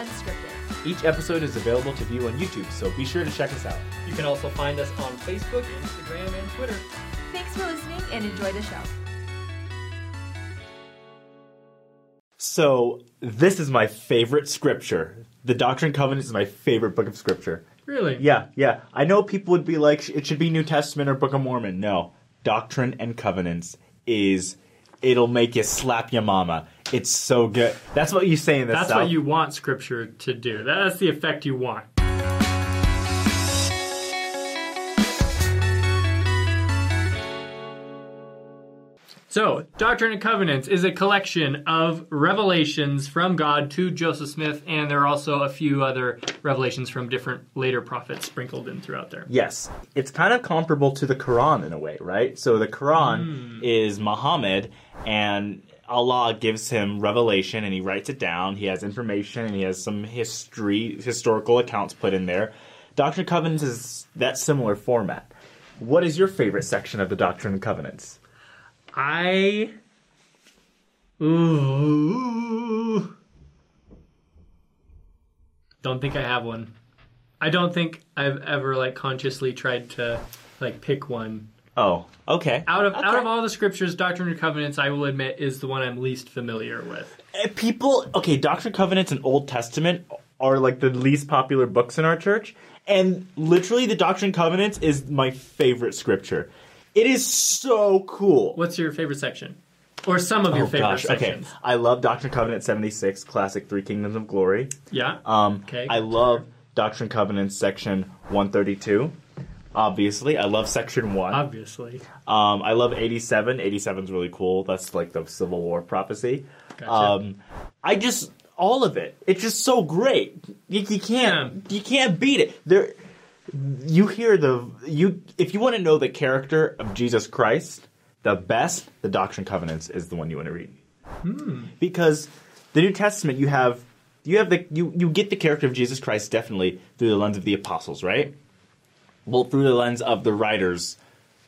Unscripted. Each episode is available to view on YouTube, so be sure to check us out. You can also find us on Facebook, Instagram, and Twitter. Thanks for listening and enjoy the show. So, this is my favorite scripture. The Doctrine and Covenants is my favorite book of scripture. Really? Yeah, yeah. I know people would be like, it should be New Testament or Book of Mormon. No. Doctrine and Covenants is, it'll make you slap your mama. It's so good. That's what you say in the That's what you want Scripture to do. That's the effect you want. So, Doctrine and Covenants is a collection of revelations from God to Joseph Smith, and there are also a few other revelations from different later prophets sprinkled in throughout there. Yes, it's kind of comparable to the Quran in a way, right? So the Quran Hmm. is Muhammad, and Allah gives him revelation, and he writes it down. He has information, and he has some history, historical accounts put in there. Doctrine and Covenants is that similar format. What is your favorite section of the Doctrine and Covenants? I. Ooh. Don't think I have one. I don't think I've ever like consciously tried to like pick one. Oh, okay. Out of out of all the scriptures, Doctrine and Covenants, I will admit, is the one I'm least familiar with. Uh, people okay doctrine and covenants and old testament are like the least popular books in our church and literally the doctrine and covenants is my favorite scripture it is so cool What's your favorite section, or some of your oh favorite gosh okay i love doctrine and covenant 76 classic three kingdoms of glory Yeah. um Okay. i love doctrine and covenants section 132 obviously i love section 1 Obviously. um, I love 87. 87 is really cool. That's like the Civil War prophecy. Gotcha. Um, I just all of it. It's just so great. You, you can't you can't beat it. There, you hear the you if you want to know the character of Jesus Christ, the best, the Doctrine and Covenants is the one you want to read. Because the New Testament, you have you have the you you get the character of Jesus Christ definitely through the lens of the apostles, right? Well, through the lens of the writers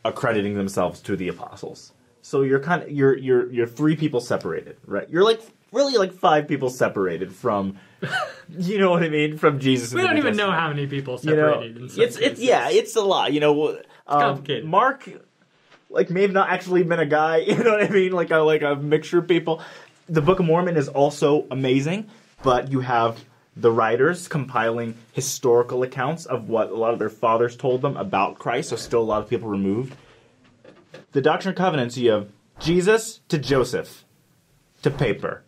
accrediting themselves to the apostles. So you're kind of you're you're you're three people separated, right? You're like really like five people separated from, you know what I mean, from Jesus. We don't even know how many people separated. You know, separated. in some it's it's yeah, it's a lot. You know, um, complicated. Mark, like may have not actually been a guy. You know what I mean? Like a like a mixture of people. The Book of Mormon is also amazing, but you have the writers compiling historical accounts of what a lot of their fathers told them about Christ. So still a lot of people removed. The Doctrine and Covenants, you have Jesus to Joseph to paper.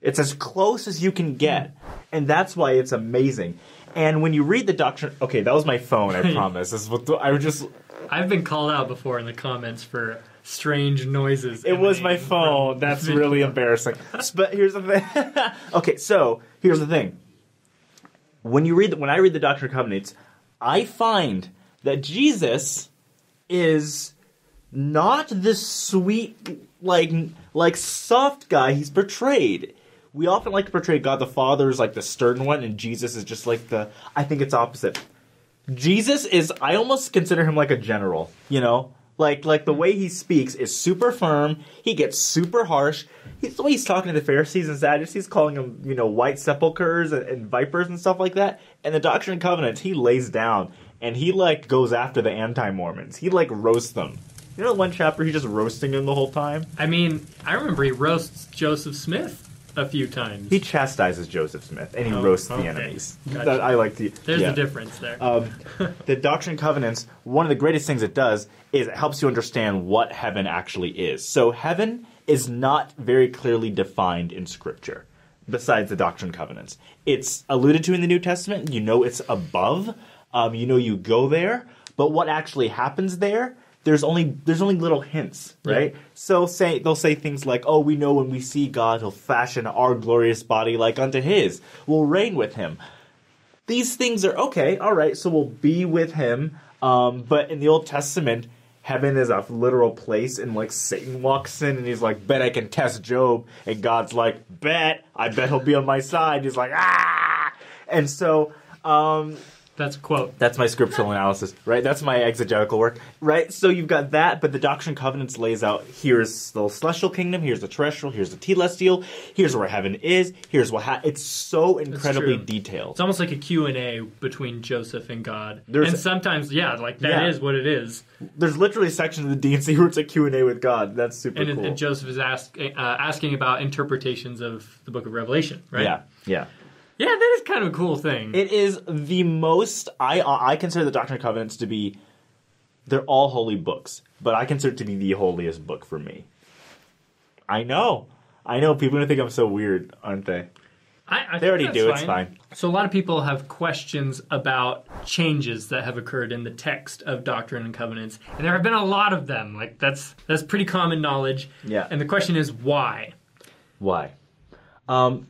It's as close as you can get, and that's why it's amazing. And when you read the doctrine, okay, that was my phone. I promise. This is what I was just. I've been called out before in the comments for strange noises. It was my phone. That's really embarrassing. But here's the thing. okay, so here's the thing. When you read, the, when I read the Doctrine and Covenants, I find that Jesus is not this sweet, like like soft guy he's portrayed. We often like to portray God the Father as like the stern one, and Jesus is just like the. I think it's opposite. Jesus is I almost consider him like a general, you know? Like like the hmm. way he speaks is super firm. He gets super harsh. He's the way he's talking to the Pharisees and Sadducees, calling them, you know, white sepulchres and, and vipers and stuff like that. And the Doctrine and Covenants, he lays down and he like goes after the anti-Mormons. He like roasts them. You know, one chapter he's just roasting them the whole time. I mean, I remember he roasts Joseph Smith a few times. He chastises Joseph Smith and he Oh, roasts okay. the enemies. Gotcha. That I like to. There's yeah. the difference there. um, the Doctrine and Covenants, one of the greatest things it does is it helps you understand what heaven actually is. So heaven is not very clearly defined in Scripture, besides the Doctrine and Covenants. It's alluded to in the New Testament. You know it's above. Um, you know you go there, but what actually happens there? There's only there's only little hints, right? Yeah. So say they'll say things like, "Oh, we know when we see God, He'll fashion our glorious body like unto His. We'll reign with Him." these things are okay, all right, so we'll be with him. Um, but in the Old Testament, heaven is a literal place, and like Satan walks in and he's like, Bet I can test Job. And God's like, Bet, I bet he'll be on my side. He's like, Ah! And so, um, That's a quote. That's my scriptural analysis, right? That's my exegetical work, right? So you've got that, but the Doctrine and Covenants lays out here's the celestial kingdom, here's the terrestrial, here's the telestial, here's where heaven is, here's what ha- it's so incredibly detailed. It's almost like a Q&A between Joseph and God. There's- and sometimes, yeah, like that is Yeah. what it is. There's literally a section of the D&C where it's a Q&A with God. That's super And, cool. and Joseph is ask, uh, asking about interpretations of the book of Revelation, right? Yeah, yeah. Yeah, that is kind of a cool thing. It is the most I I consider the Doctrine and Covenants to be they're all holy books, but I consider it to be the holiest book for me. I know. I know people are gonna think I'm so weird, aren't they? I, I They already do, that's it's fine. So a lot of people have questions about changes that have occurred in the text of Doctrine and Covenants, and there have been a lot of them. Like that's that's pretty common knowledge. Yeah. And the question is why? Why? Um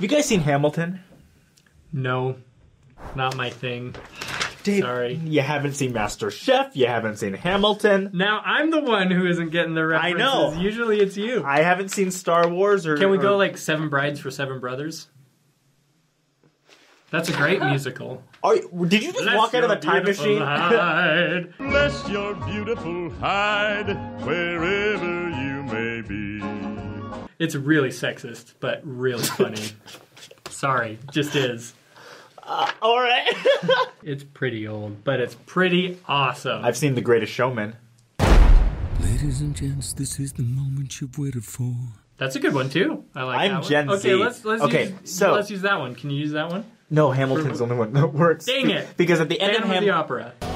have you guys seen Hamilton? No, not my thing. Dave, Sorry. You haven't seen Master Chef, you haven't seen Hamilton. Now I'm the one who isn't getting the references. I know. Usually it's you. I haven't seen Star Wars or Can we or- go like Seven Brides for Seven Brothers? That's a great musical. Are did you just walk out of a time machine? Hide. Bless your beautiful hide wherever you may be. It's really sexist, but really funny. Sorry, just is. Uh, all right. It's pretty old, but it's pretty awesome. I've seen The Greatest Showman. Ladies and gents, this is the moment you've waited for. That's a good one too. I like I'm that one. Gen okay, Z. let's let's Okay, use, so- let's use that one. Can you use that one? No, Hamilton's the only one that works. Dang it. Because at the end Phantom of of the Hamilton, Opera.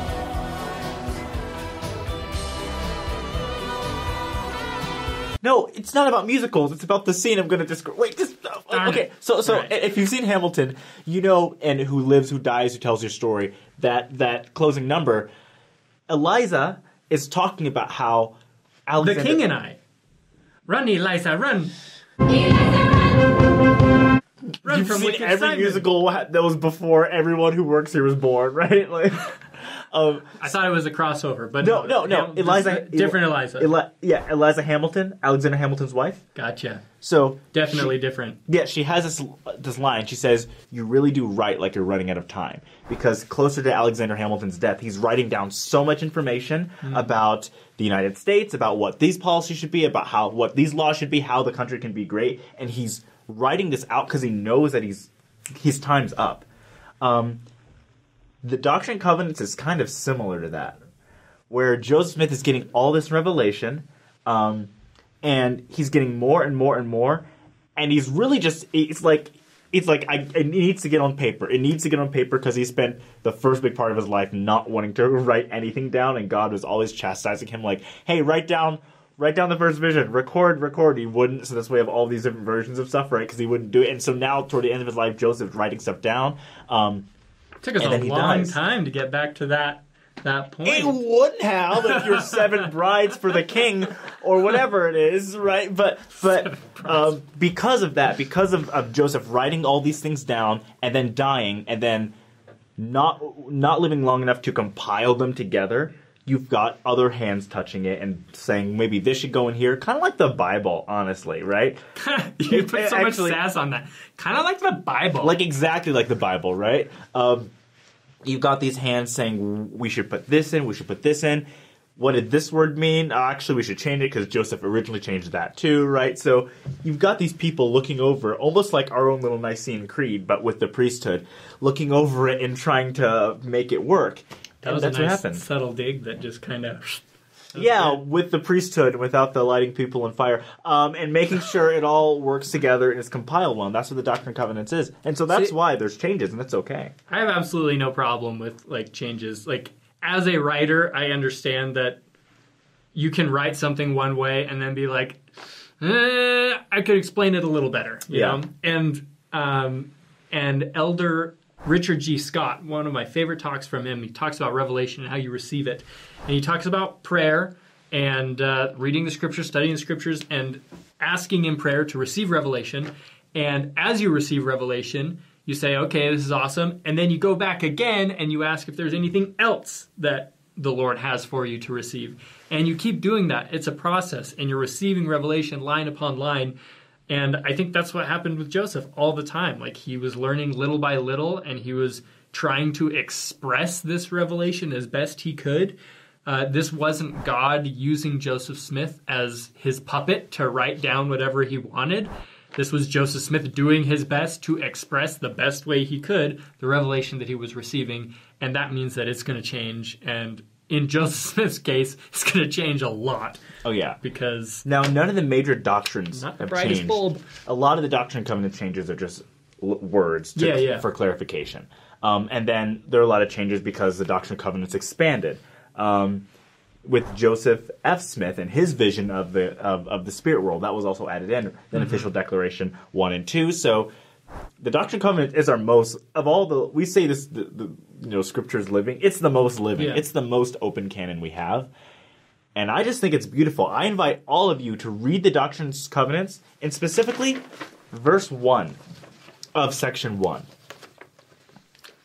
No, it's not about musicals. It's about the scene I'm going to describe. Wait, just Darn okay. it. So, so Right. if you've seen Hamilton, you know, and who lives, who dies, who tells your story. That that closing number, Eliza is talking about how Alexander- The King and I. Run, Eliza, run! Run You've from seen every Simon. musical that was before everyone who works here was born, right? Like, um, I thought it was a crossover, but no, no, no. Ham- Eliza, different Eliza. Eli- yeah, Eliza Hamilton, Alexander Hamilton's wife. gotcha. So Definitely different. Yeah, she has this this line. She says, "You really do write like you're running out of time." Because closer to Alexander Hamilton's death, he's writing down so much information about the United States, about what these policies should be, about how what these laws should be, how the country can be great, and he's writing this out because he knows that he's his time's up. Um, the Doctrine and Covenants is kind of similar to that, where Joseph Smith is getting all this revelation. Um, and he's getting more and more and more and he's really just it's like it's like I, it needs to get on paper. It needs to get on paper because he spent the first big part of his life not wanting to write anything down and god was always chastising him like hey write down write down the first vision. Record record. He wouldn't so that's why we have all these different versions of stuff right? Because he wouldn't do it. And so now toward the end of his life joseph's writing stuff down um, took us And a long dies. time to get back to that that point. It wouldn't have if you're seven brides for the king or whatever it is, right? But but um, because of that, because of, of Joseph writing all these things down and then dying and then not not living long enough to compile them together, you've got other hands touching it and saying maybe this should go in here, kind of like the Bible, honestly, right? you put so Actually- much sass on that. Kind of like the Bible. like exactly like the Bible, right? Um, you've got these hands saying we should put this in, we should put this in. What did this word mean? Uh, actually, we should change it because Joseph originally changed that too, right? So you've got these people looking over, almost like our own little Nicene Creed, but with the priesthood, looking over it and trying to make it work. That was that's a nice what happened. subtle dig that just kind of. Yeah, with the priesthood, without the lighting people on fire, um, and making sure it all works together and is compiled well. And that's what the Doctrine and Covenants is. And so that's See- why there's changes, and that's okay. I have absolutely no problem with like changes. Like as a writer, I understand that you can write something one way and then be like, eh, I could explain it a little better. You Yeah. know? And um, and Elder Richard G. Scott, one of my favorite talks from him, he talks about revelation and how you receive it, and he talks about prayer and uh, reading the scriptures, studying the scriptures, and asking in prayer to receive revelation. And as you receive revelation, you say, okay, this is awesome. And then you go back again and you ask if there's anything else that the Lord has for you to receive. And you keep doing that. It's a process, and you're receiving revelation line upon line And I think that's what happened with Joseph all the time. Like he was learning little by little and he was trying to express this revelation as best he could. Uh, this wasn't God using Joseph Smith as his puppet to write down whatever he wanted. This was Joseph Smith doing his best to express the best way he could the revelation that he was receiving, and that means that it's going to change. And in Joseph Smith's case, it's going to change a lot Oh yeah. because Now none of the major doctrines not the have brightest changed. bulb. A lot of the doctrine and covenant changes are just l- words to, Yeah, yeah. for clarification. Um, and then there are a lot of changes because the doctrine and covenants expanded. Um, with Joseph F. Smith and his vision of the of, of the spirit world, that was also added in. Then Mm-hmm. official declaration one and two. So the doctrine and covenant is our most of all the we say this the, the you know scriptures living. It's the most living. Yeah. It's the most open canon we have. And I just think it's beautiful. I invite all of you to read the Doctrines and Covenants, and specifically verse 1 of section 1.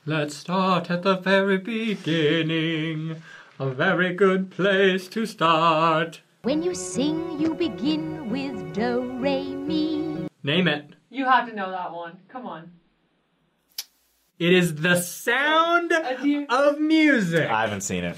Let's start at the very beginning. A very good place to start. When you sing, you begin with do, re, mi. Name it. You have to know that one. Come on. It is the sound Adieu. of music. I haven't seen it.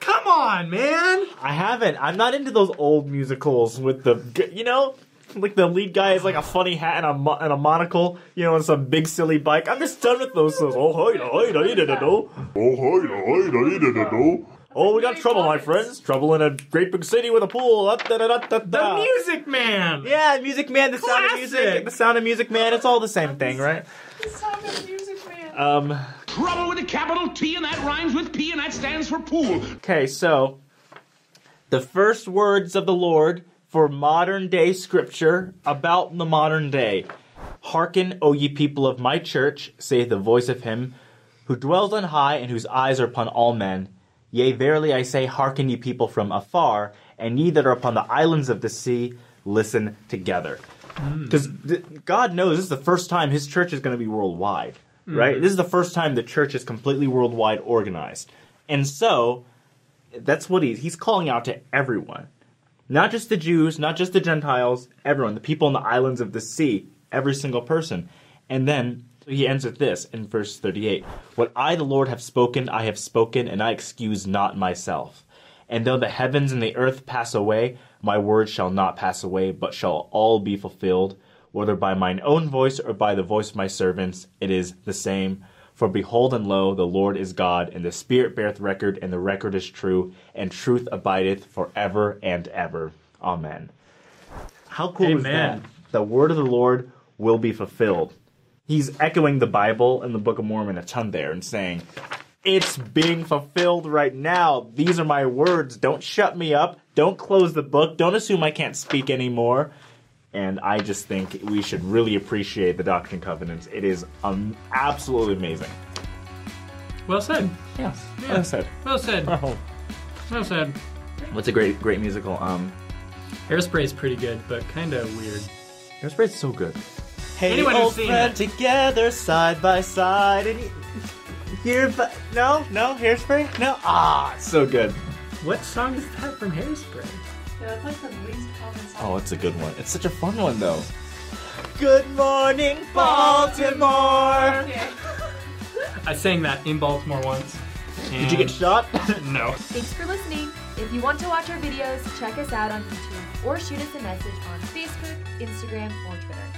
Come on, man. I haven't. I'm not into those old musicals with the, you know, like the lead guy is like a funny hat and a, mo- and a monocle, you know, and some big silly bike. I'm just done with those. those oh, hi, hi, hi, da, da, da. Oh, hi, hi, hi, da, da, da. Oh, we got trouble, my friends. Trouble in a great big city with a pool. Da, da, da, da, The. Music Man. Yeah, Music Man, the sound of music, Classic. the sound of Music Man. It's all the same thing, right? The sound of music, man. Um. Trouble with a capital T, and that rhymes with P, and that stands for pool. Okay, so the first words of the Lord for modern day scripture about the modern day. Hearken, O ye people of my church, saith the voice of him who dwells on high and whose eyes are upon all men. Yea, verily I say, hearken ye people from afar, and ye that are upon the islands of the sea, listen together. Hmm. Because God knows this is the first time his church is going to be worldwide, hmm. right? This is the first time the church is completely worldwide organized. And so, that's what he's he's calling out to everyone not just the jews not just the gentiles everyone the people in the islands of the sea every single person and then he ends with this in verse 38 what i the lord have spoken i have spoken and i excuse not myself and though the heavens and the earth pass away my word shall not pass away but shall all be fulfilled whether by mine own voice or by the voice of my servants it is the same for behold and lo, the Lord is God, and the Spirit beareth record, and the record is true, and truth abideth forever and ever. Amen. How cool is that? The word of the Lord will be fulfilled. He's echoing the Bible and the Book of Mormon a ton there and saying, It's being fulfilled right now. These are my words. Don't shut me up. Don't close the book. Don't assume I can't speak anymore. And I just think we should really appreciate the Doctrine and Covenants. It is um, absolutely amazing. Well said. Yes. Yeah. Well said. Well said. Oh. Well said. What's a great, great musical? Um, Hairspray is pretty good, but kind of weird. Hairspray is so good. Hey, Anyone old seen friend, it. together side by side, and you- here, but no, no, Hairspray, no. Ah, it's so good. What song is that from Hairspray? Yeah, that's like the least common song. Oh, it's a good one. It's such a fun one, though. Good morning, Baltimore. Okay. I sang that in Baltimore once. Did you get shot? No. Thanks for listening. If you want to watch our videos, check us out on YouTube or shoot us a message on Facebook, Instagram, or Twitter.